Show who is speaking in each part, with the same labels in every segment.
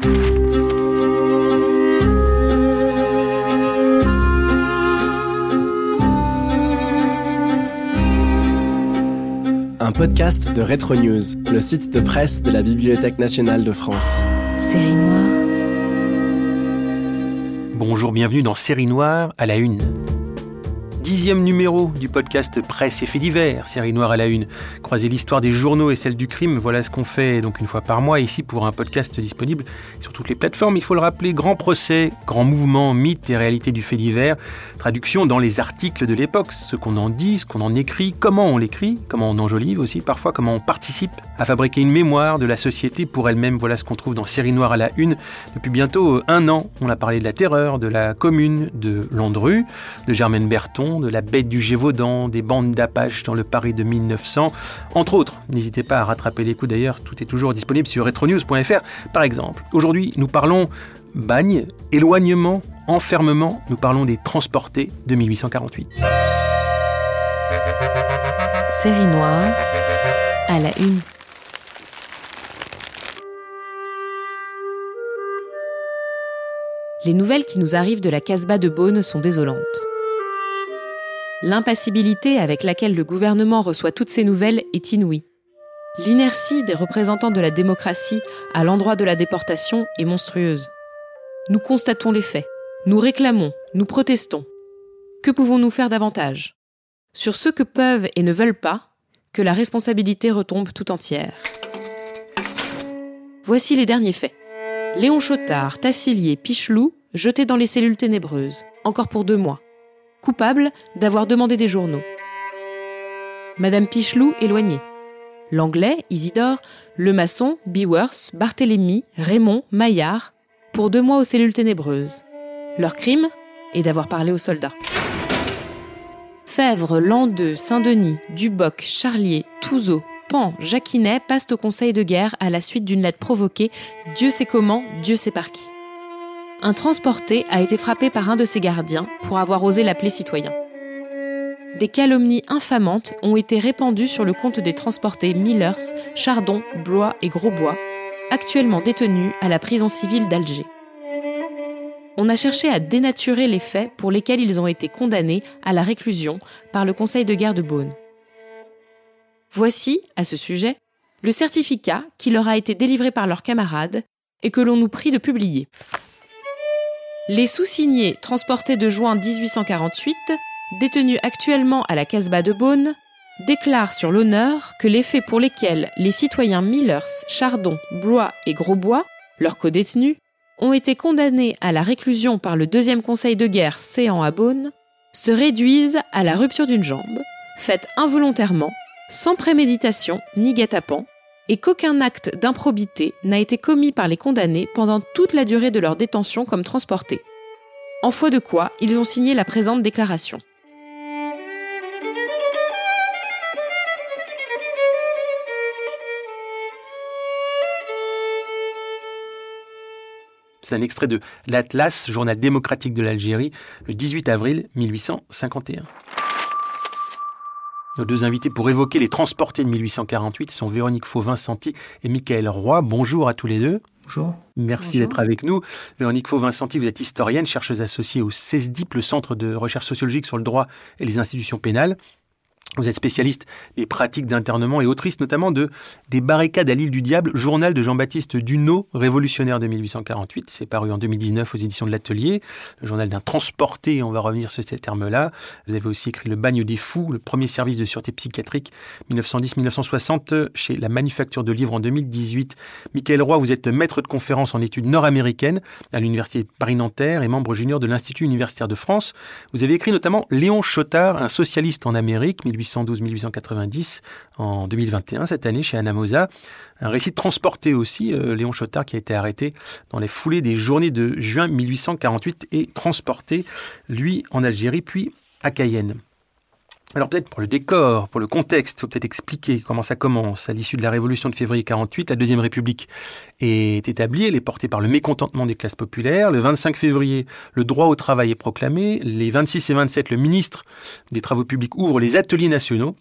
Speaker 1: Un podcast de Retro News, le site de presse de la Bibliothèque nationale de France.
Speaker 2: Série noire
Speaker 3: Bonjour, bienvenue dans Série Noire à la Une. Dixième numéro du podcast Presse et Faits divers, série noire à la une. Croiser l'histoire des journaux et celle du crime, voilà ce qu'on fait donc une fois par mois ici pour un podcast disponible sur toutes les plateformes. Il faut le rappeler, grand procès, grand mouvement, mythe et réalité du fait divers. Traduction dans les articles de l'époque, ce qu'on en dit, ce qu'on en écrit, comment on l'écrit, comment on enjolive aussi, parfois comment on participe à fabriquer une mémoire de la société pour elle-même. Voilà ce qu'on trouve dans Série Noire à la Une. Depuis bientôt un an, on a parlé de la terreur, de la commune, de Landru, de Germaine Berton, de la bête du Gévaudan, des bandes d'Apache dans le Paris de 1900, entre autres. N'hésitez pas à rattraper les coups d'ailleurs, tout est toujours disponible sur retronews.fr par exemple. Aujourd'hui, nous parlons bagne, éloignement, enfermement, nous parlons des transportés de 1848.
Speaker 2: Série noire à la une. Les nouvelles qui nous arrivent de la Casbah de Beaune sont désolantes. L'impassibilité avec laquelle le gouvernement reçoit toutes ces nouvelles est inouïe. L'inertie des représentants de la démocratie à l'endroit de la déportation est monstrueuse. Nous constatons les faits, nous réclamons, nous protestons. Que pouvons-nous faire davantage? Sur ceux que peuvent et ne veulent pas, que la responsabilité retombe tout entière. Voici les derniers faits. Léon Chotard, Tassilier, Pichelou, jetés dans les cellules ténébreuses, encore pour deux mois coupable d'avoir demandé des journaux. Madame Pichelou éloignée. L'anglais, Isidore, le maçon, Bewers, Barthélemy, Raymond, Maillard, pour deux mois aux cellules ténébreuses. Leur crime est d'avoir parlé aux soldats. Fèvre, Landeux, Saint-Denis, Duboc, Charlier, Touzeau, Pan, Jacquinet passent au conseil de guerre à la suite d'une lettre provoquée, Dieu sait comment, Dieu sait par qui un transporté a été frappé par un de ses gardiens pour avoir osé l'appeler citoyen. Des calomnies infamantes ont été répandues sur le compte des transportés Millers, Chardon, Blois et Grosbois, actuellement détenus à la prison civile d'Alger. On a cherché à dénaturer les faits pour lesquels ils ont été condamnés à la réclusion par le Conseil de guerre de Beaune. Voici, à ce sujet, le certificat qui leur a été délivré par leurs camarades et que l'on nous prie de publier. Les sous-signés transportés de juin 1848, détenus actuellement à la Casbah de Beaune, déclarent sur l'honneur que les faits pour lesquels les citoyens Millers, Chardon, Blois et Grosbois, leurs codétenus, ont été condamnés à la réclusion par le deuxième conseil de guerre séant à Beaune, se réduisent à la rupture d'une jambe, faite involontairement, sans préméditation ni guet-apens, et qu'aucun acte d'improbité n'a été commis par les condamnés pendant toute la durée de leur détention comme transportés. En foi de quoi, ils ont signé la présente déclaration.
Speaker 3: C'est un extrait de l'Atlas, journal démocratique de l'Algérie, le 18 avril 1851. Nos deux invités pour évoquer les transportés de 1848 sont Véronique Faux-Vincenti et Michael Roy. Bonjour à tous les deux.
Speaker 4: Bonjour.
Speaker 3: Merci d'être avec nous. Véronique Faux-Vincenti, vous êtes historienne, chercheuse associée au CESDIP, le Centre de recherche sociologique sur le droit et les institutions pénales. Vous êtes spécialiste des pratiques d'internement et autrice notamment de Des barricades à l'île du diable, journal de Jean-Baptiste Duno, révolutionnaire de 1848. C'est paru en 2019 aux éditions de l'Atelier, le journal d'un transporté, on va revenir sur ces termes-là. Vous avez aussi écrit Le bagne des fous, le premier service de sûreté psychiatrique 1910-1960 chez la Manufacture de Livres en 2018. Michael Roy, vous êtes maître de conférence en études nord-américaines à l'Université Paris-Nanterre et membre junior de l'Institut universitaire de France. Vous avez écrit notamment Léon Chotard, un socialiste en Amérique, 1812-1890 en 2021, cette année chez Anamosa. Un récit transporté aussi, euh, Léon Chotard qui a été arrêté dans les foulées des journées de juin 1848 et transporté, lui, en Algérie, puis à Cayenne. Alors peut-être pour le décor, pour le contexte, il faut peut-être expliquer comment ça commence. À l'issue de la Révolution de février 48, la Deuxième République est établie, elle est portée par le mécontentement des classes populaires. Le 25 février, le droit au travail est proclamé. Les 26 et 27, le ministre des Travaux publics ouvre les ateliers nationaux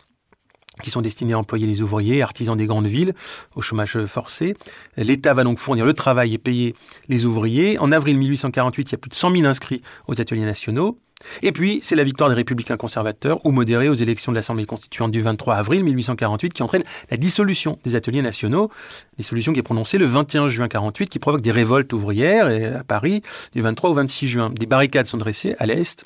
Speaker 3: qui sont destinés à employer les ouvriers, artisans des grandes villes, au chômage forcé. L'État va donc fournir le travail et payer les ouvriers. En avril 1848, il y a plus de 100 000 inscrits aux ateliers nationaux. Et puis, c'est la victoire des républicains conservateurs ou modérés aux élections de l'Assemblée constituante du 23 avril 1848 qui entraîne la dissolution des ateliers nationaux, dissolution qui est prononcée le 21 juin 48 qui provoque des révoltes ouvrières à Paris du 23 au 26 juin. Des barricades sont dressées à l'est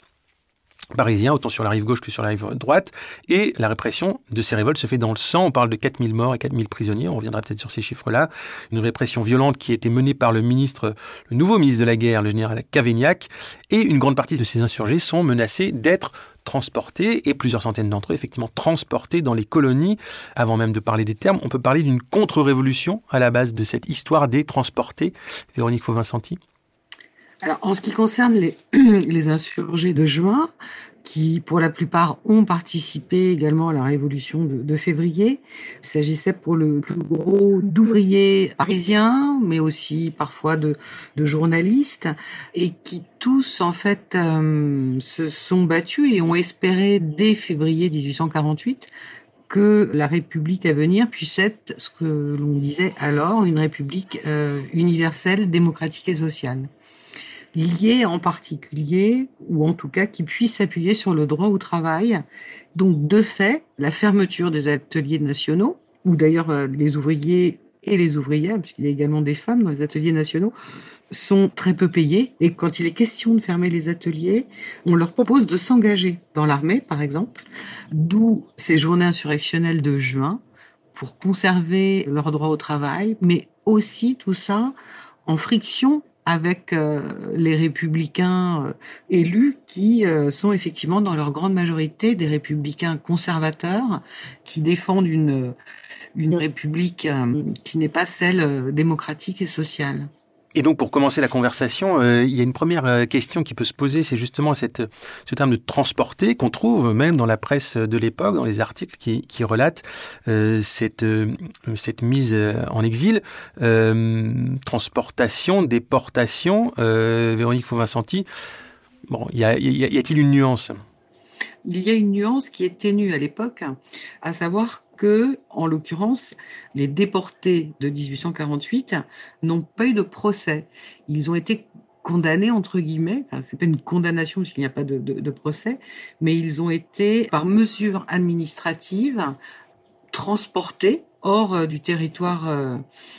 Speaker 3: parisiens, autant sur la rive gauche que sur la rive droite. Et la répression de ces révoltes se fait dans le sang. On parle de 4000 morts et 4000 prisonniers. On reviendra peut-être sur ces chiffres-là. Une répression violente qui a été menée par le ministre, le nouveau ministre de la guerre, le général Cavaignac. Et une grande partie de ces insurgés sont menacés d'être transportés, et plusieurs centaines d'entre eux, effectivement, transportés dans les colonies. Avant même de parler des termes, on peut parler d'une contre-révolution à la base de cette histoire des transportés. Véronique Fauvincenti.
Speaker 4: Alors, en ce qui concerne les, insurgés de juin, qui pour la plupart ont participé également à la révolution de, février. Il s'agissait pour le plus gros d'ouvriers parisiens, mais aussi parfois de, de, journalistes, et qui tous en fait euh, se sont battus et ont espéré dès février 1848 que la République à venir puisse être ce que l'on disait alors une République euh, universelle, démocratique et sociale liés en particulier, ou en tout cas qui puissent s'appuyer sur le droit au travail. Donc, de fait, la fermeture des ateliers nationaux, ou d'ailleurs euh, les ouvriers et les ouvrières, puisqu'il y a également des femmes dans les ateliers nationaux, sont très peu payés. Et quand il est question de fermer les ateliers, on leur propose de s'engager dans l'armée, par exemple, d'où ces journées insurrectionnelles de juin pour conserver leur droit au travail, mais aussi tout ça en friction avec euh, les républicains euh, élus qui euh, sont effectivement dans leur grande majorité des républicains conservateurs qui défendent une, une république qui n'est pas celle démocratique et sociale.
Speaker 3: Et donc, pour commencer la conversation, euh, il y a une première euh, question qui peut se poser, c'est justement ce terme de transporter qu'on trouve même dans la presse de l'époque, dans les articles qui, relatent euh, cette, mise en exil, transportation, déportation. Véronique Fauvincenti, bon, y, y a-t-il une nuance?
Speaker 4: Il y a une nuance qui est ténue à l'époque, à savoir que, en l'occurrence, les déportés de 1848 n'ont pas eu de procès. Ils ont été condamnés entre guillemets, enfin, c'est pas une condamnation puisqu'il n'y a pas de, procès, mais ils ont été par mesure administrative transportés hors euh, du territoire euh,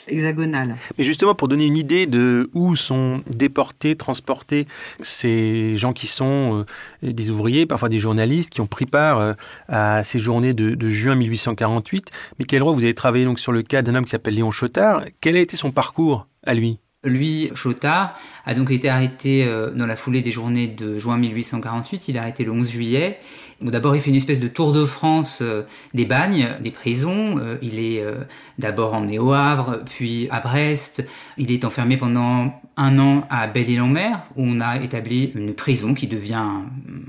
Speaker 4: hexagonal.
Speaker 3: Mais justement, pour donner une idée de où sont déportés, transportés ces gens qui sont euh, des ouvriers, parfois des journalistes, qui ont pris part à ces journées de, juin 1848, mais quel rôle vous avez travaillé donc sur le cas d'un homme qui s'appelle Léon Chotard. Quel a été son parcours à lui?
Speaker 5: Lui, Chotard, a donc été arrêté dans la foulée des journées de juin 1848. Il est arrêté le 11 juillet D'abord, il fait une espèce de tour de France euh, des bagnes, des prisons. Euh, il est euh, d'abord emmené au Havre, puis à Brest. Il est enfermé pendant un an à Belle-Île-en-Mer, où on a établi une prison qui devient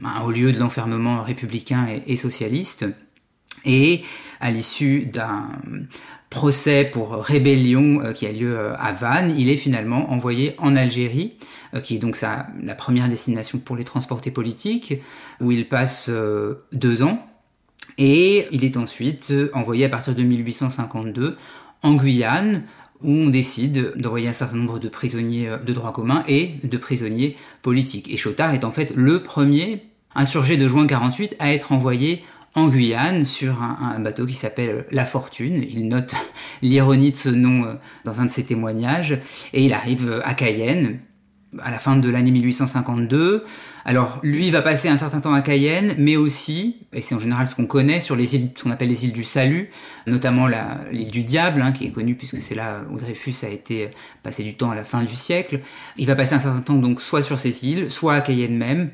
Speaker 5: un, haut lieu de l'enfermement républicain et, socialiste. Et à l'issue d'un procès pour rébellion qui a lieu à Vannes, il est finalement envoyé en Algérie euh, qui est donc sa, la première destination pour les transportés politiques, où il passe euh, deux ans. Et il est ensuite euh, envoyé à partir de 1852 en Guyane, où on décide d'envoyer un certain nombre de prisonniers de droit commun et de prisonniers politiques. Et Chotard est en fait le premier insurgé de juin 48 à être envoyé en Guyane sur un, bateau qui s'appelle La Fortune. Il note l'ironie de ce nom euh, dans un de ses témoignages et il arrive à Cayenne à la fin de l'année 1852. Alors lui va passer un certain temps à Cayenne, mais aussi, et c'est en général ce qu'on connaît, sur les îles, ce qu'on appelle les îles du Salut, notamment l'île du Diable, hein, qui est connue puisque c'est là où Dreyfus a été passé du temps à la fin du siècle. Il va passer un certain temps donc soit sur ces îles, soit à Cayenne même,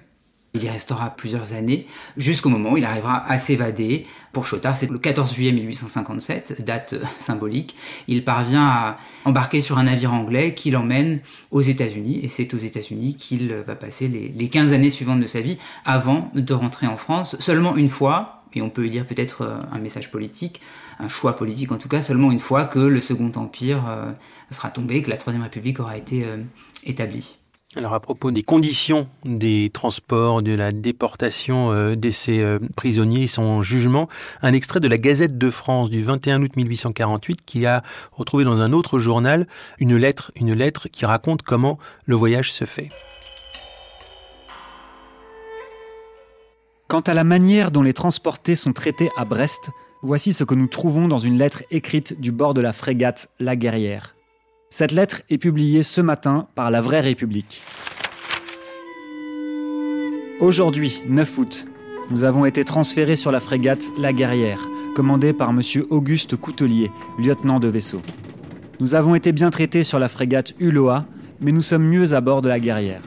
Speaker 5: il y restera plusieurs années, jusqu'au moment où il arrivera à s'évader. Pour Chotard, c'est le 14 juillet 1857, date euh, symbolique. Il parvient à embarquer sur un navire anglais qui l'emmène aux États-Unis, et c'est aux États-Unis qu'il va passer les, les 15 années suivantes de sa vie avant de rentrer en France. Seulement une fois, et on peut y dire peut-être euh, un message politique, un choix politique en tout cas, seulement une fois que le Second Empire euh, sera tombé, que la Troisième République aura été établie.
Speaker 3: Alors à propos des conditions des transports, de la déportation euh, de ces euh, prisonniers, son jugement, un extrait de la Gazette de France du 21 août 1848 qui a retrouvé dans un autre journal une lettre, une lettre qui raconte comment le voyage se fait.
Speaker 6: Quant à la manière dont les transportés sont traités à Brest, voici ce que nous trouvons dans une lettre écrite du bord de la frégate La Guerrière. Cette lettre est publiée ce matin par La Vraie République. Aujourd'hui, 9 août, nous avons été transférés sur la frégate La Guerrière, commandée par M. Auguste Coutelier, lieutenant de vaisseau. Nous avons été bien traités sur la frégate Uloa, mais nous sommes mieux à bord de la Guerrière.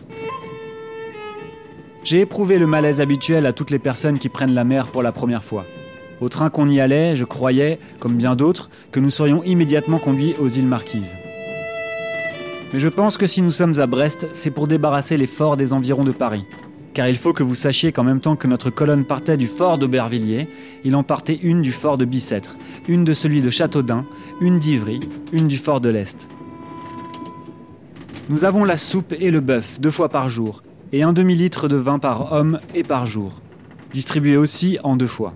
Speaker 6: J'ai éprouvé le malaise habituel à toutes les personnes qui prennent la mer pour la première fois. Au train qu'on y allait, je croyais, comme bien d'autres, que nous serions immédiatement conduits aux îles Marquises. Mais je pense que si nous sommes à Brest, c'est pour débarrasser les forts des environs de Paris. Car il faut que vous sachiez qu'en même temps que notre colonne partait du fort d'Aubervilliers, il en partait une du fort de Bicêtre, une de celui de Châteaudun, une d'Ivry, une du fort de l'Est. Nous avons la soupe et le bœuf deux fois par jour, et un demi-litre de vin par homme et par jour, distribué aussi en deux fois.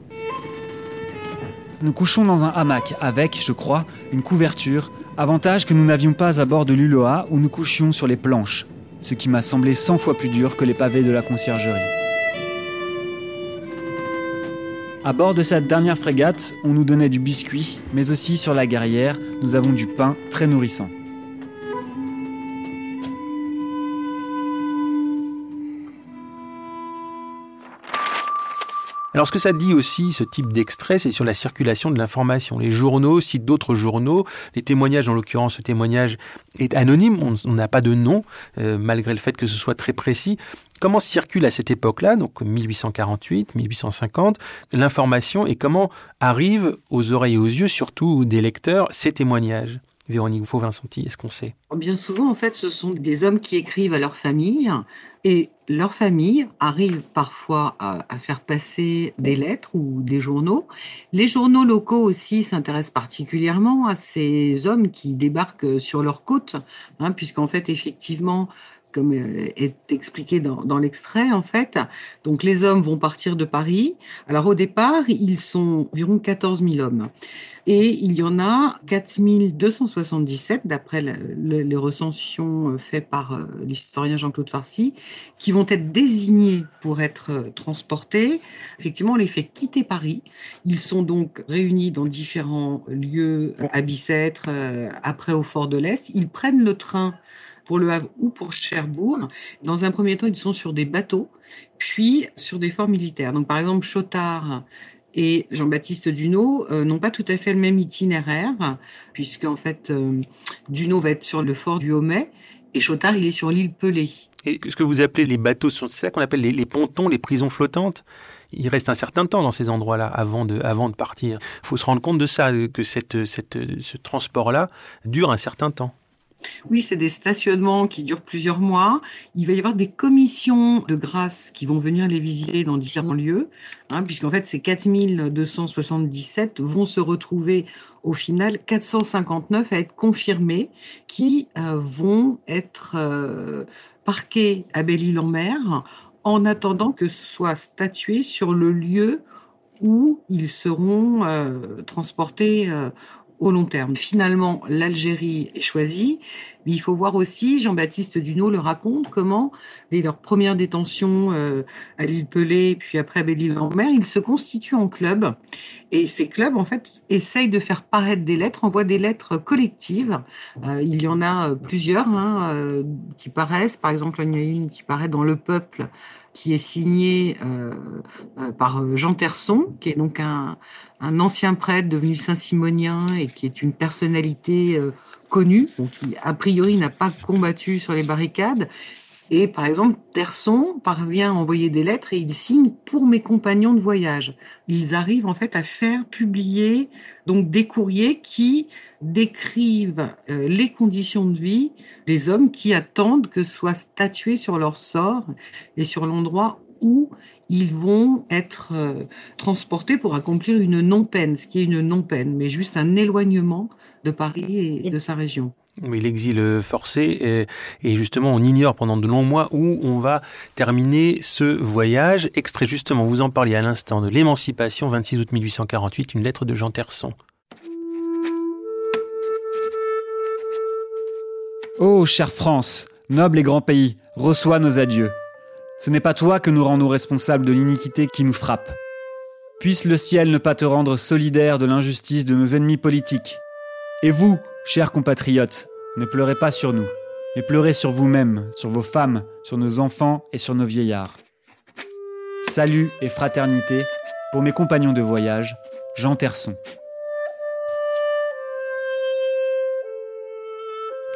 Speaker 6: Nous couchons dans un hamac avec, je crois, une couverture, Avantage que nous n'avions pas à bord de l'Uloa où nous couchions sur les planches, ce qui m'a semblé cent fois plus dur que les pavés de la conciergerie. À bord de cette dernière frégate, on nous donnait du biscuit, mais aussi sur la guerrière, nous avons du pain très nourrissant.
Speaker 3: Alors ce que ça dit aussi, ce type d'extrait, c'est sur la circulation de l'information. Les journaux citent d'autres journaux, les témoignages, en l'occurrence ce témoignage est anonyme, on n'a pas de nom, euh, malgré le fait que ce soit très précis. Comment circule à cette époque-là, donc 1848, 1850, l'information et comment arrivent aux oreilles et aux yeux, surtout des lecteurs, ces témoignages? Véronique Faux-Vincenti, est-ce qu'on sait?
Speaker 4: Bien souvent, en fait, ce sont des hommes qui écrivent à leur famille et leur famille arrive parfois à, faire passer des lettres ou des journaux. Les journaux locaux aussi s'intéressent particulièrement à ces hommes qui débarquent sur leur côte, hein, puisqu'en fait, effectivement, comme euh, est expliqué dans, dans l'extrait, en fait. Donc, les hommes vont partir de Paris. Alors, au départ, ils sont environ 14 000 hommes. Et il y en a 4 277, d'après les recensions euh, faites par euh, l'historien Jean-Claude Farcy, qui vont être désignés pour être transportés. Effectivement, on les fait quitter Paris. Ils sont donc réunis dans différents lieux à Bicêtre, après au Fort de l'Est. Ils prennent le train pour Le Havre ou pour Cherbourg. Dans un premier temps, ils sont sur des bateaux, puis sur des forts militaires. Donc, par exemple, Chotard et Jean-Baptiste Duno euh, n'ont pas tout à fait le même itinéraire, puisque en fait, euh, Duno va être sur le fort du Homais et Chotard, il est sur l'île Pelée.
Speaker 3: Et ce que vous appelez les bateaux, c'est ça qu'on appelle les, pontons, les prisons flottantes? Il reste un certain temps dans ces endroits-là avant de, avant de partir. Il faut se rendre compte de ça, que cette, cette, ce transport-là dure un certain temps.
Speaker 4: Oui, c'est des stationnements qui durent plusieurs mois. Il va y avoir des commissions de grâce qui vont venir les visiter dans différents lieux, hein, puisqu'en fait, ces 4277 vont se retrouver au final 459 à être confirmés, qui euh, vont être euh, parqués à Belle-Île-en-Mer en attendant que soit statué sur le lieu où ils seront euh, transportés au long terme. Finalement, l'Algérie est choisie, mais il faut voir aussi, Jean-Baptiste Duneau le raconte, comment, dès leur première détention euh, à l'île Pelée, puis après à Belle-Île-en-Mer, ils se constituent en club. Et ces clubs, en fait, essayent de faire paraître des lettres, envoient des lettres collectives. Euh, il y en a plusieurs hein, euh, qui paraissent. Par exemple, il y qui paraît dans Le Peuple, qui est signée euh, euh, par Jean Terson, qui est donc un, ancien prêtre devenu saint-simonien et qui est une personnalité euh, connue, donc qui a priori n'a pas combattu sur les barricades. Et par exemple, Terson parvient à envoyer des lettres et il signe pour mes compagnons de voyage. Ils arrivent en fait à faire publier donc des courriers qui décrivent euh, les conditions de vie des hommes qui attendent que soit statué sur leur sort et sur l'endroit où ils vont être euh, transportés pour accomplir une non-peine, ce qui est une non-peine, mais juste un éloignement de Paris et de sa région.
Speaker 3: Oui, l'exil forcé. Et, justement, on ignore pendant de longs mois où on va terminer ce voyage. Extrait justement, vous en parliez à l'instant, de l'émancipation, 26 août 1848, une lettre de Jean Terson.
Speaker 6: Ô chère France, noble et grand pays, reçois nos adieux. Ce n'est pas toi que nous rendons responsables de l'iniquité qui nous frappe. Puisse le ciel ne pas te rendre solidaire de l'injustice de nos ennemis politiques. Et vous, chers compatriotes, ne pleurez pas sur nous, mais pleurez sur vous-mêmes, sur vos femmes, sur nos enfants et sur nos vieillards. Salut et fraternité pour mes compagnons de voyage, Jean Terson.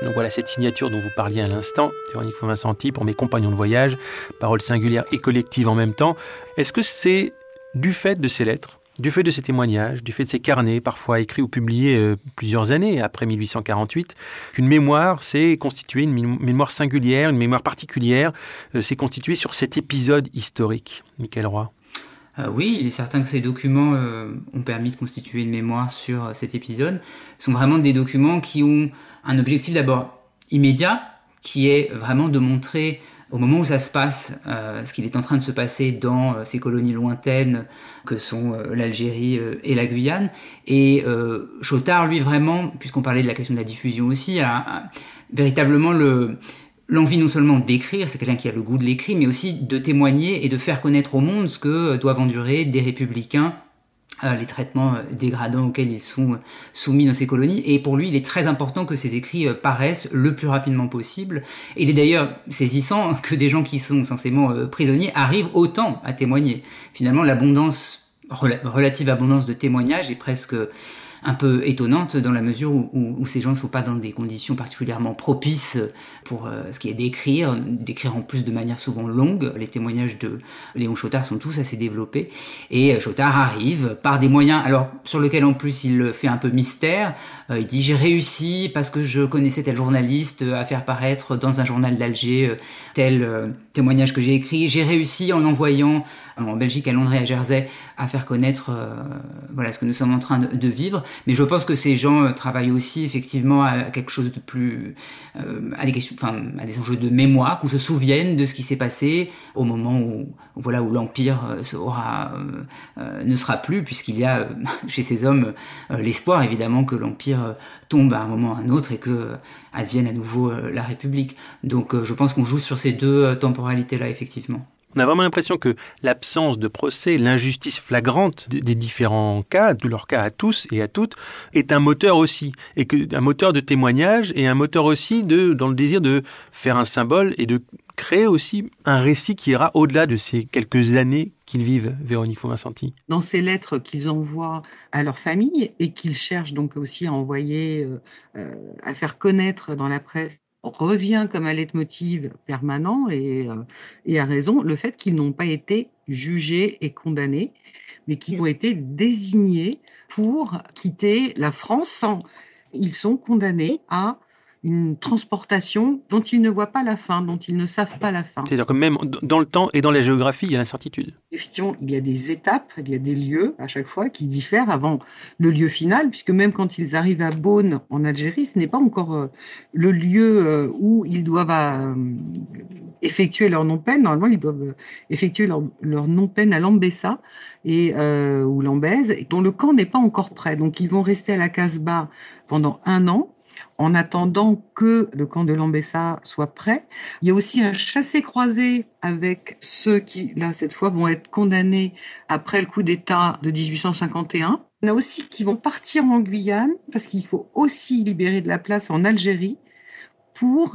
Speaker 3: Donc voilà cette signature dont vous parliez à l'instant, Véronique Vincenti, pour mes compagnons de voyage, paroles singulières et collectives en même temps. Est-ce que c'est du fait de ces lettres, du fait de ces témoignages, du fait de ces carnets, parfois écrits ou publiés euh, plusieurs années après 1848, qu'une mémoire s'est constituée, une mémoire singulière, une mémoire particulière, euh, s'est constituée sur cet épisode historique Michael Roy
Speaker 5: euh, oui, il est certain que ces documents ont permis de constituer une mémoire sur cet épisode. Ce sont vraiment des documents qui ont un objectif d'abord immédiat, qui est vraiment de montrer au moment où ça se passe, euh, ce qu'il est en train de se passer dans euh, ces colonies lointaines que sont euh, l'Algérie et la Guyane. Et Chotard, lui, vraiment, puisqu'on parlait de la question de la diffusion aussi, a, véritablement le, l'envie non seulement d'écrire, c'est quelqu'un qui a le goût de l'écrit, mais aussi de témoigner et de faire connaître au monde ce que doivent endurer des républicains euh, les traitements euh, dégradants auxquels ils sont euh, soumis dans ces colonies. Et pour lui, il est très important que ces écrits paraissent le plus rapidement possible. Il est d'ailleurs saisissant que des gens qui sont censément prisonniers arrivent autant à témoigner. Finalement, l'abondance, relative abondance de témoignages est presque un peu étonnante dans la mesure où, ces gens ne sont pas dans des conditions particulièrement propices pour euh, ce qui est d'écrire, d'écrire en plus de manière souvent longue. Les témoignages de Léon Chotard sont tous assez développés. Et euh, Chotard arrive par des moyens, alors sur lesquels en plus il fait un peu mystère. Euh, il dit j'ai réussi parce que je connaissais tel journaliste à faire paraître dans un journal d'Alger tel témoignage que j'ai écrit. J'ai réussi en envoyant en Belgique, à Londres et à Jersey, à faire connaître voilà ce que nous sommes en train de vivre. Mais je pense que ces gens euh, travaillent aussi effectivement à quelque chose de plus, euh, à des enjeux de mémoire, qu'on se souvienne de ce qui s'est passé au moment où, voilà, où l'empire euh, aura, ne sera plus, puisqu'il y a chez ces hommes l'espoir évidemment que l'empire tombe à un moment ou à un autre et que advienne à nouveau la République. Donc je pense qu'on joue sur ces deux temporalités là effectivement.
Speaker 3: On a vraiment l'impression que l'absence de procès, l'injustice flagrante des différents cas, de leurs cas à tous et à toutes, est un moteur aussi, et un moteur de témoignage et un moteur aussi de dans le désir de faire un symbole et de créer aussi un récit qui ira au-delà de ces quelques années qu'ils vivent, Véronique Fauvinsanti.
Speaker 4: Dans ces lettres qu'ils envoient à leur famille et qu'ils cherchent donc aussi à envoyer, euh, euh, à faire connaître dans la presse revient comme un leitmotiv permanent et, euh, et a raison le fait qu'ils n'ont pas été jugés et condamnés, mais qu'ils ont été désignés pour quitter la France sans. Ils sont condamnés à une transportation dont ils ne voient pas la fin, dont ils ne savent pas la fin.
Speaker 3: C'est-à-dire que même dans le temps et dans la géographie, il y a l'incertitude.
Speaker 4: Effectivement, il y a des étapes, il y a des lieux à chaque fois qui diffèrent avant le lieu final, puisque même quand ils arrivent à Beaune, en Algérie, ce n'est pas encore euh, le lieu euh, où ils doivent euh, effectuer leur non-peine, normalement, ils doivent effectuer leur, leur non-peine à Lambessa et euh, ou Lambèze, dont le camp n'est pas encore prêt. Donc, ils vont rester à la Casbah pendant un an en attendant que le camp de Lambessa soit prêt. Il y a aussi un chassé-croisé avec ceux qui, là, cette fois, vont être condamnés après le coup d'État de 1851. Il y en a aussi qui vont partir en Guyane parce qu'il faut aussi libérer de la place en Algérie pour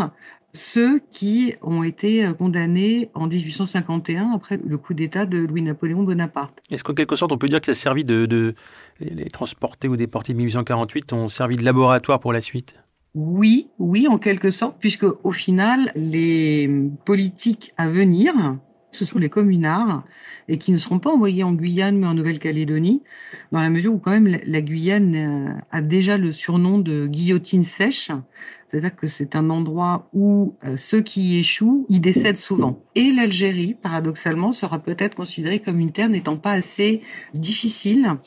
Speaker 4: ceux qui ont été condamnés en 1851 après le coup d'État de Louis-Napoléon Bonaparte.
Speaker 3: Est-ce qu'en quelque sorte on peut dire que ça a servi de, de, les transportés ou déportés de 1848 ont servi de laboratoire pour la suite?
Speaker 4: Oui, oui, en quelque sorte, puisque au final, les politiques à venir, ce sont les communards, et qui ne seront pas envoyés en Guyane, mais en Nouvelle-Calédonie, dans la mesure où quand même la Guyane euh, a déjà le surnom de guillotine sèche, c'est-à-dire que c'est un endroit où euh, ceux qui y échouent y décèdent souvent. Et l'Algérie, paradoxalement, sera peut-être considérée comme une terre n'étant pas assez difficile,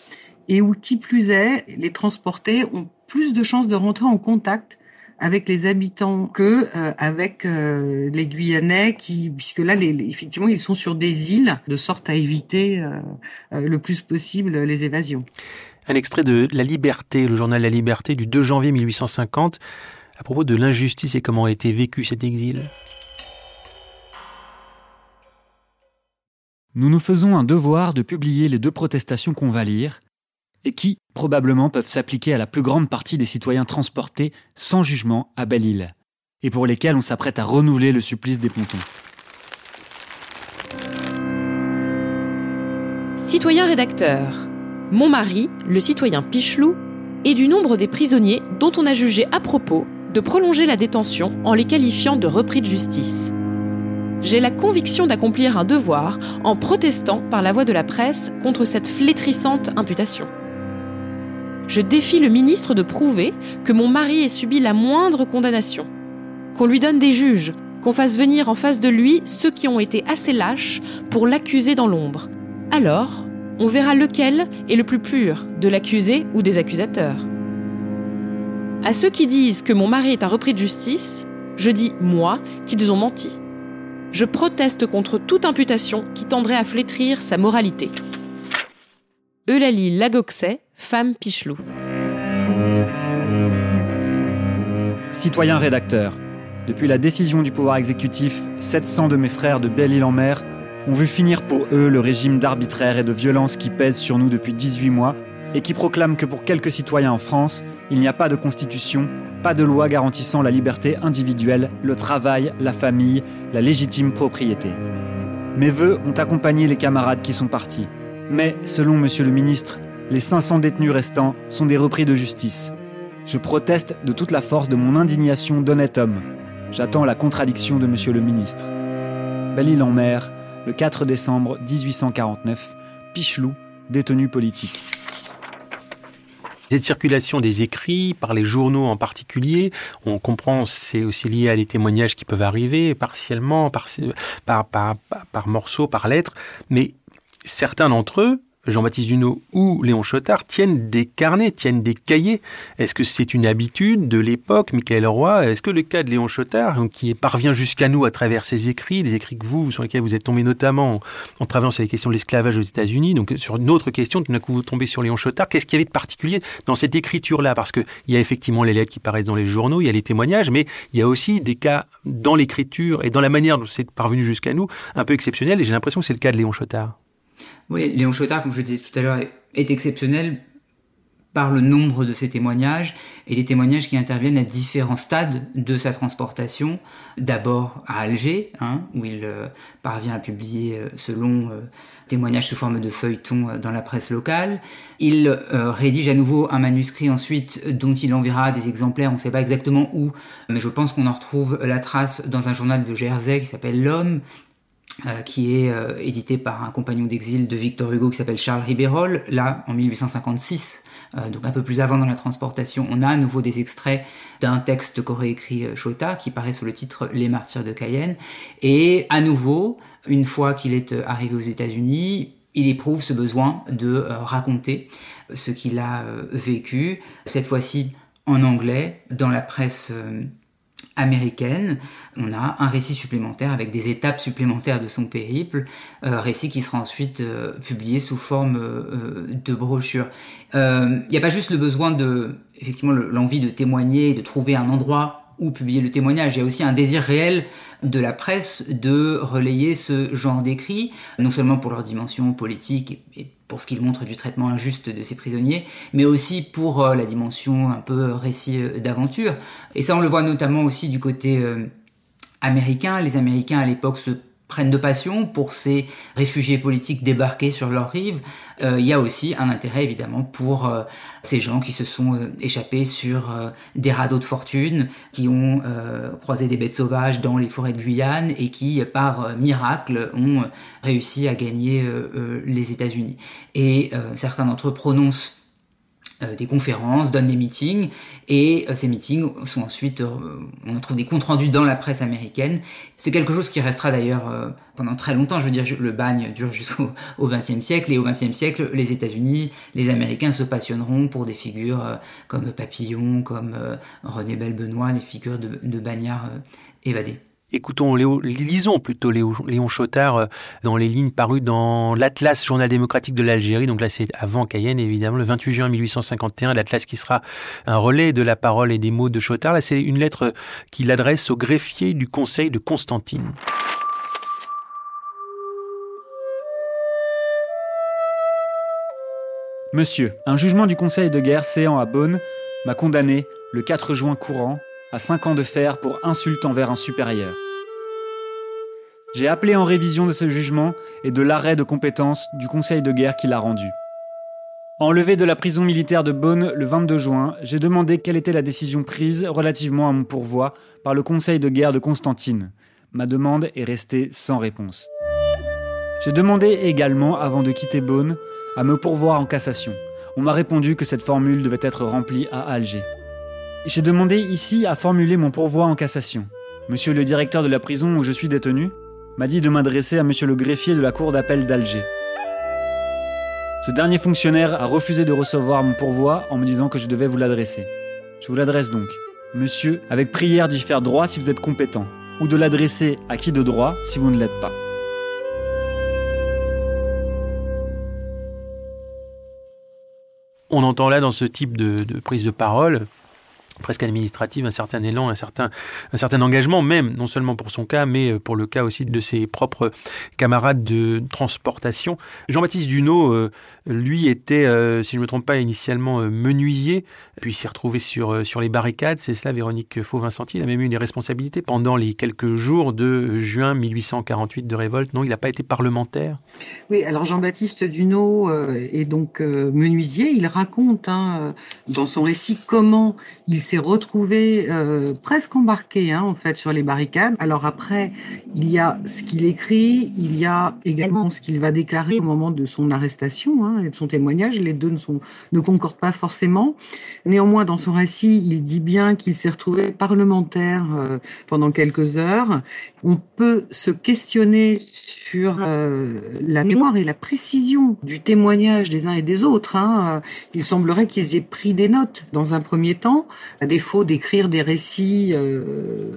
Speaker 4: et où, qui plus est, les transportés ont plus de chances de rentrer en contact avec les habitants que euh, avec euh, les Guyanais qui puisque là les, effectivement ils sont sur des îles de sorte à éviter euh, le plus possible les évasions.
Speaker 3: Un extrait de La Liberté, le journal La Liberté du 2 janvier 1850 à propos de l'injustice et comment a été vécu cet exil.
Speaker 6: Nous nous faisons un devoir de publier les deux protestations qu'on va lire et qui, probablement, peuvent s'appliquer à la plus grande partie des citoyens transportés sans jugement à Belle-Île, et pour lesquels on s'apprête à renouveler le supplice des pontons.
Speaker 2: Citoyen rédacteur, mon mari, le citoyen Pichelou, est du nombre des prisonniers dont on a jugé à propos de prolonger la détention en les qualifiant de repris de justice. J'ai la conviction d'accomplir un devoir en protestant par la voix de la presse contre cette flétrissante imputation. Je défie le ministre de prouver que mon mari ait subi la moindre condamnation, qu'on lui donne des juges, qu'on fasse venir en face de lui ceux qui ont été assez lâches pour l'accuser dans l'ombre. Alors, on verra lequel est le plus pur, de l'accusé ou des accusateurs. À ceux qui disent que mon mari est un repris de justice, je dis, moi, qu'ils ont menti. Je proteste contre toute imputation qui tendrait à flétrir sa moralité. Eulalie Lagoxet, femme Pichelou.
Speaker 6: Citoyen rédacteur, depuis la décision du pouvoir exécutif, 700 de mes frères de Belle-Île-en-Mer ont vu finir pour eux le régime d'arbitraire et de violence qui pèse sur nous depuis 18 mois et qui proclame que pour quelques citoyens en France, il n'y a pas de constitution, pas de loi garantissant la liberté individuelle, le travail, la famille, la légitime propriété. Mes voeux ont accompagné les camarades qui sont partis. Mais, selon Monsieur le ministre, les 500 détenus restants sont des repris de justice. Je proteste de toute la force de mon indignation d'honnête homme. J'attends la contradiction de Monsieur le ministre. Belle-Île-en-Mer, le 4 décembre 1849, Pichelou, détenu politique.
Speaker 3: Cette circulation des écrits, par les journaux en particulier, on comprend c'est aussi lié à des témoignages qui peuvent arriver partiellement, par, morceaux, par lettres, mais certains d'entre eux, Jean-Baptiste Duno ou Léon Chotard, tiennent des carnets, tiennent des cahiers. Est-ce que c'est une habitude de l'époque, Michael Roy? Est-ce que le cas de Léon Chotard, qui parvient jusqu'à nous à travers ses écrits, des écrits que vous, sur lesquels vous êtes tombé notamment en, travaillant sur les questions de l'esclavage aux États-Unis, donc sur une autre question, tout d'un coup vous tombez sur Léon Chotard, qu'est-ce qu'il y avait de particulier dans cette écriture-là? Parce qu'il y a effectivement les lettres qui paraissent dans les journaux, il y a les témoignages, mais il y a aussi des cas dans l'écriture et dans la manière dont c'est parvenu jusqu'à nous, un peu exceptionnels, et j'ai l'impression que c'est le cas de Léon Chotard.
Speaker 5: Oui, Léon Chotard, comme je le disais tout à l'heure, est exceptionnel par le nombre de ses témoignages et des témoignages qui interviennent à différents stades de sa transportation. D'abord à Alger, hein, où il euh, parvient à publier euh, ce long euh, témoignage sous forme de feuilleton dans la presse locale. Il rédige à nouveau un manuscrit ensuite dont il enverra des exemplaires, on ne sait pas exactement où, mais je pense qu'on en retrouve la trace dans un journal de Jersey qui s'appelle L'Homme, euh, qui est euh, édité par un compagnon d'exil de Victor Hugo qui s'appelle Charles Ribérol, là en 1856, euh, donc un peu plus avant dans la transportation, on a à nouveau des extraits d'un texte qu'aurait écrit Chota qui paraît sous le titre Les martyrs de Cayenne, et à nouveau, une fois qu'il est arrivé aux États-Unis, il éprouve ce besoin de raconter ce qu'il a vécu, cette fois-ci en anglais, dans la presse américaine, on a un récit supplémentaire avec des étapes supplémentaires de son périple, euh, récit qui sera ensuite euh, publié sous forme euh, de brochure. Il n'y a pas juste le besoin de, effectivement, l'envie de témoigner, de trouver un endroit où publier le témoignage. Il y a aussi un désir réel de la presse de relayer ce genre d'écrits, non seulement pour leur dimension politique et, pour ce qu'ils montrent du traitement injuste de ces prisonniers, mais aussi pour la dimension un peu récit d'aventure. Et ça, on le voit notamment aussi du côté américains. Les Américains à l'époque se prennent de passion pour ces réfugiés politiques débarqués sur leur rive. Euh, il y a aussi un intérêt évidemment pour euh, ces gens qui se sont euh, échappés sur des radeaux de fortune, qui ont croisé des bêtes sauvages dans les forêts de Guyane et qui, par miracle, ont réussi à gagner les États-Unis. Et certains d'entre eux prononcent des conférences, donnent des meetings, et euh, ces meetings sont ensuite, euh, on en trouve des comptes rendus dans la presse américaine. C'est quelque chose qui restera d'ailleurs pendant très longtemps. Je veux dire, le bagne dure jusqu'au XXe siècle, et au XXe siècle, les États-Unis, les Américains se passionneront pour des figures comme Papillon, comme René Belle-Benoît, des figures de, de bagnards évadés.
Speaker 3: Écoutons, Léo, lisons plutôt Léo, Léon Chotard euh, dans les lignes parues dans l'Atlas Journal démocratique de l'Algérie. Donc là, c'est avant Cayenne, évidemment, le 28 juin 1851. L'Atlas qui sera un relais de la parole et des mots de Chotard. Là, c'est une lettre qu'il adresse au greffier du Conseil de Constantine.
Speaker 6: Monsieur, un jugement du Conseil de guerre séant à Beaune m'a condamné, le 4 juin courant, à 5 ans de fer pour insulte envers un supérieur. J'ai appelé en révision de ce jugement et de l'arrêt de compétence du Conseil de guerre qui l'a rendu. Enlevé de la prison militaire de Beaune le 22 juin, j'ai demandé quelle était la décision prise relativement à mon pourvoi par le Conseil de guerre de Constantine. Ma demande est restée sans réponse. J'ai demandé également, avant de quitter Beaune, à me pourvoir en cassation. On m'a répondu que cette formule devait être remplie à Alger. J'ai demandé ici à formuler mon pourvoi en cassation. Monsieur le directeur de la prison où je suis détenu m'a dit de m'adresser à monsieur le greffier de la cour d'appel d'Alger. Ce dernier fonctionnaire a refusé de recevoir mon pourvoi en me disant que je devais vous l'adresser. Je vous l'adresse donc, monsieur, avec prière d'y faire droit si vous êtes compétent, ou de l'adresser à qui de droit si vous ne l'êtes pas.
Speaker 3: On entend là dans ce type de, prise de parole presque administrative, un certain élan, un certain, un certain engagement, même non seulement pour son cas, mais euh, pour le cas aussi de ses propres camarades de transportation. Jean-Baptiste Duno, euh, lui, était, euh, si je ne me trompe pas, initialement menuisier, puis s'est retrouvé sur, sur les barricades. C'est cela, Véronique Faux-Vincenti. Il a même eu des responsabilités pendant les quelques jours de juin 1848 de révolte. Non, il n'a pas été parlementaire.
Speaker 4: Oui, alors Jean-Baptiste Duno est donc menuisier. Il raconte hein, dans son récit comment il s'est retrouvé euh, presque embarqué hein, en fait sur les barricades. Alors après, il y a ce qu'il écrit, il y a également ce qu'il va déclarer au moment de son arrestation hein, et de son témoignage. Les deux ne, sont, ne concordent pas forcément. Néanmoins, dans son récit, il dit bien qu'il s'est retrouvé parlementaire euh, pendant quelques heures. On peut se questionner sur euh, la mémoire et la précision du témoignage des uns et des autres. Hein. Il semblerait qu'ils aient pris des notes dans un premier temps, à défaut d'écrire des récits euh,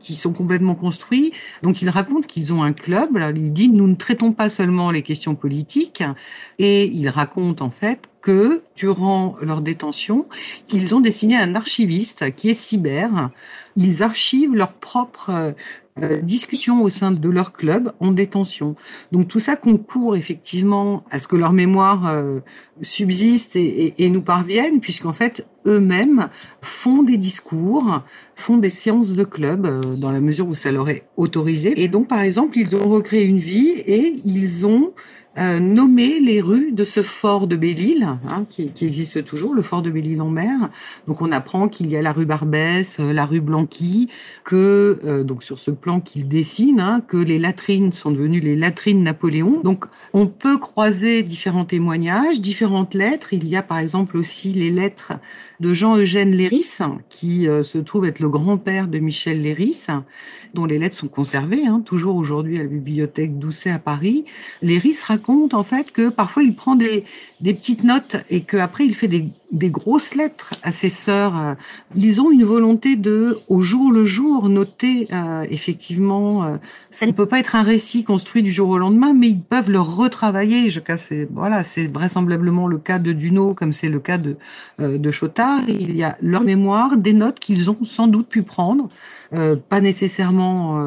Speaker 4: qui sont complètement construits. Donc ils racontent qu'ils ont un club. Là, il dit nous ne traitons pas seulement les questions politiques, et il raconte en fait que durant leur détention, ils ont dessiné un archiviste qui est cyber. Ils archivent leurs propres euh, discussions au sein de leur club en détention. Donc tout ça concourt effectivement à ce que leur mémoire euh, subsiste et, et, nous parvienne, puisqu'en fait eux-mêmes font des discours, font des séances de club euh, dans la mesure où ça leur est autorisé. Et donc par exemple, ils ont recréé une vie et ils ont euh, nommer les rues de ce fort de Belle-Île, hein, qui, qui, existe toujours, le fort de Belle-Île en mer. Donc on apprend qu'il y a la rue Barbès, euh, la rue Blanqui, que euh, donc sur ce plan qu'il dessine, hein, que les latrines sont devenues les latrines Napoléon. Donc on peut croiser différents témoignages, différentes lettres. Il y a par exemple aussi les lettres de Jean-Eugène Léris, qui se trouve être le grand-père de Michel Léris, dont les lettres sont conservées, hein, toujours aujourd'hui à la bibliothèque Doucet à Paris. Léris raconte en fait que parfois il prend des, des petites notes et qu'après il fait des des grosses lettres à ses sœurs. Ils ont une volonté de, au jour le jour, noter euh, effectivement. Euh, ça ne peut pas être un récit construit du jour au lendemain, mais ils peuvent le retravailler. Je c'est voilà, c'est vraisemblablement le cas de Duno, comme c'est le cas de euh, de Chotard. Il y a leur mémoire, des notes qu'ils ont sans doute pu prendre, pas nécessairement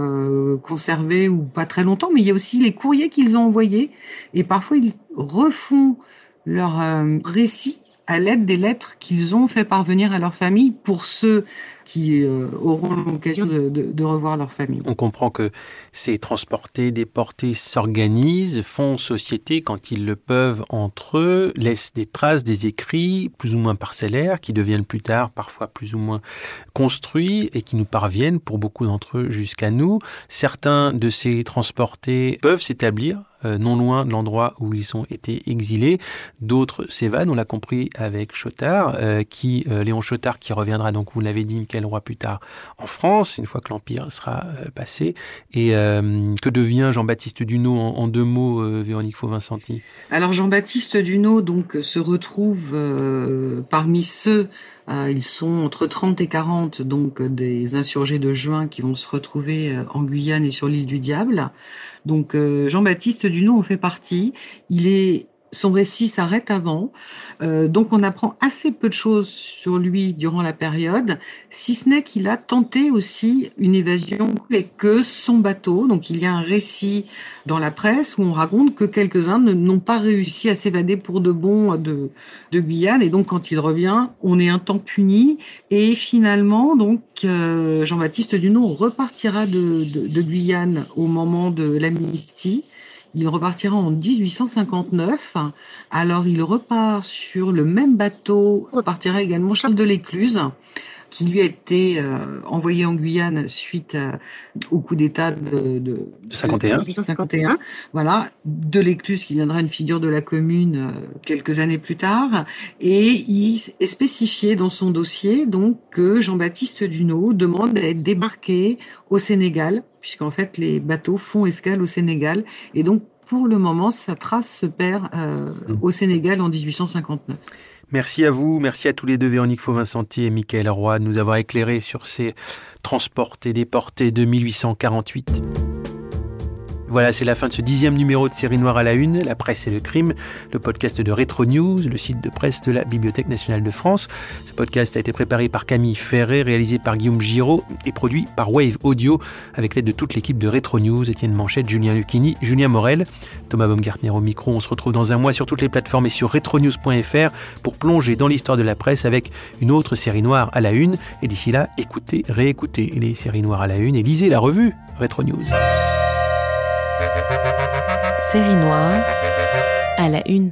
Speaker 4: conservées ou pas très longtemps, mais il y a aussi les courriers qu'ils ont envoyés et parfois ils refont leur récit à l'aide des lettres qu'ils ont fait parvenir à leur famille pour ceux qui euh, auront l'occasion de, de, de, revoir leur famille.
Speaker 3: On comprend que ces transportés, déportés s'organisent, font société quand ils le peuvent entre eux, laissent des traces, des écrits plus ou moins parcellaires qui deviennent plus tard parfois plus ou moins construits et qui nous parviennent pour beaucoup d'entre eux jusqu'à nous. Certains de ces transportés peuvent s'établir euh, non loin de l'endroit où ils ont été exilés. D'autres s'évadent, on l'a compris avec Chotard, euh, qui euh, Léon Chotard qui reviendra donc, vous l'avez dit, Michael Roy plus tard en France, une fois que l'Empire sera passé. Et que devient Jean-Baptiste Duno en, deux mots, Véronique Faux-Vincenti
Speaker 4: Alors Jean-Baptiste Duno donc se retrouve parmi ceux ils sont entre 30 et 40 donc des insurgés de juin qui vont se retrouver en Guyane et sur l'île du Diable. Donc euh, Jean-Baptiste Duno en fait partie. Il est son récit s'arrête avant, euh, donc on apprend assez peu de choses sur lui durant la période, si ce n'est qu'il a tenté aussi une évasion avec que son bateau. Donc il y a un récit dans la presse où on raconte que quelques-uns n'ont pas réussi à s'évader pour de bon de, de Guyane, et donc quand il revient, on est un temps puni, et finalement donc euh, Jean-Baptiste Duno repartira de, de, de Guyane au moment de l'amnistie. Il repartira en 1859. Alors il repart sur le même bateau, repartira également Charles de l'Écluse qui lui a été euh, envoyé en Guyane suite au coup d'État de, de,
Speaker 3: 51.
Speaker 4: 1851. Voilà, de l'Écluse qui viendra une figure de la commune euh, quelques années plus tard. Et il est spécifié dans son dossier donc que Jean-Baptiste Duno demande à être débarqué au Sénégal puisqu'en fait les bateaux font escale au Sénégal. Et donc pour le moment, sa trace se perd euh, mmh. au Sénégal en 1859.
Speaker 3: Merci à vous, merci à tous les deux, Véronique Fauvincenti et Michael Roy, de nous avoir éclairés sur ces transportés déportés de 1848. Voilà, c'est la fin de ce dixième numéro de Série Noire à la Une, la presse et le crime, le podcast de Retro News, le site de presse de la Bibliothèque nationale de France. Ce podcast a été préparé par Camille Ferré, réalisé par Guillaume Giraud et produit par Wave Audio avec l'aide de toute l'équipe de Retro News, Étienne Manchette, Julien Lucchini, Julien Morel, Thomas Baumgartner au micro. On se retrouve dans un mois sur toutes les plateformes et sur retronews.fr pour plonger dans l'histoire de la presse avec une autre série noire à la une. Et d'ici là, écoutez, réécoutez les séries noires à la une et lisez la revue Retro News.
Speaker 2: Série noire à la une.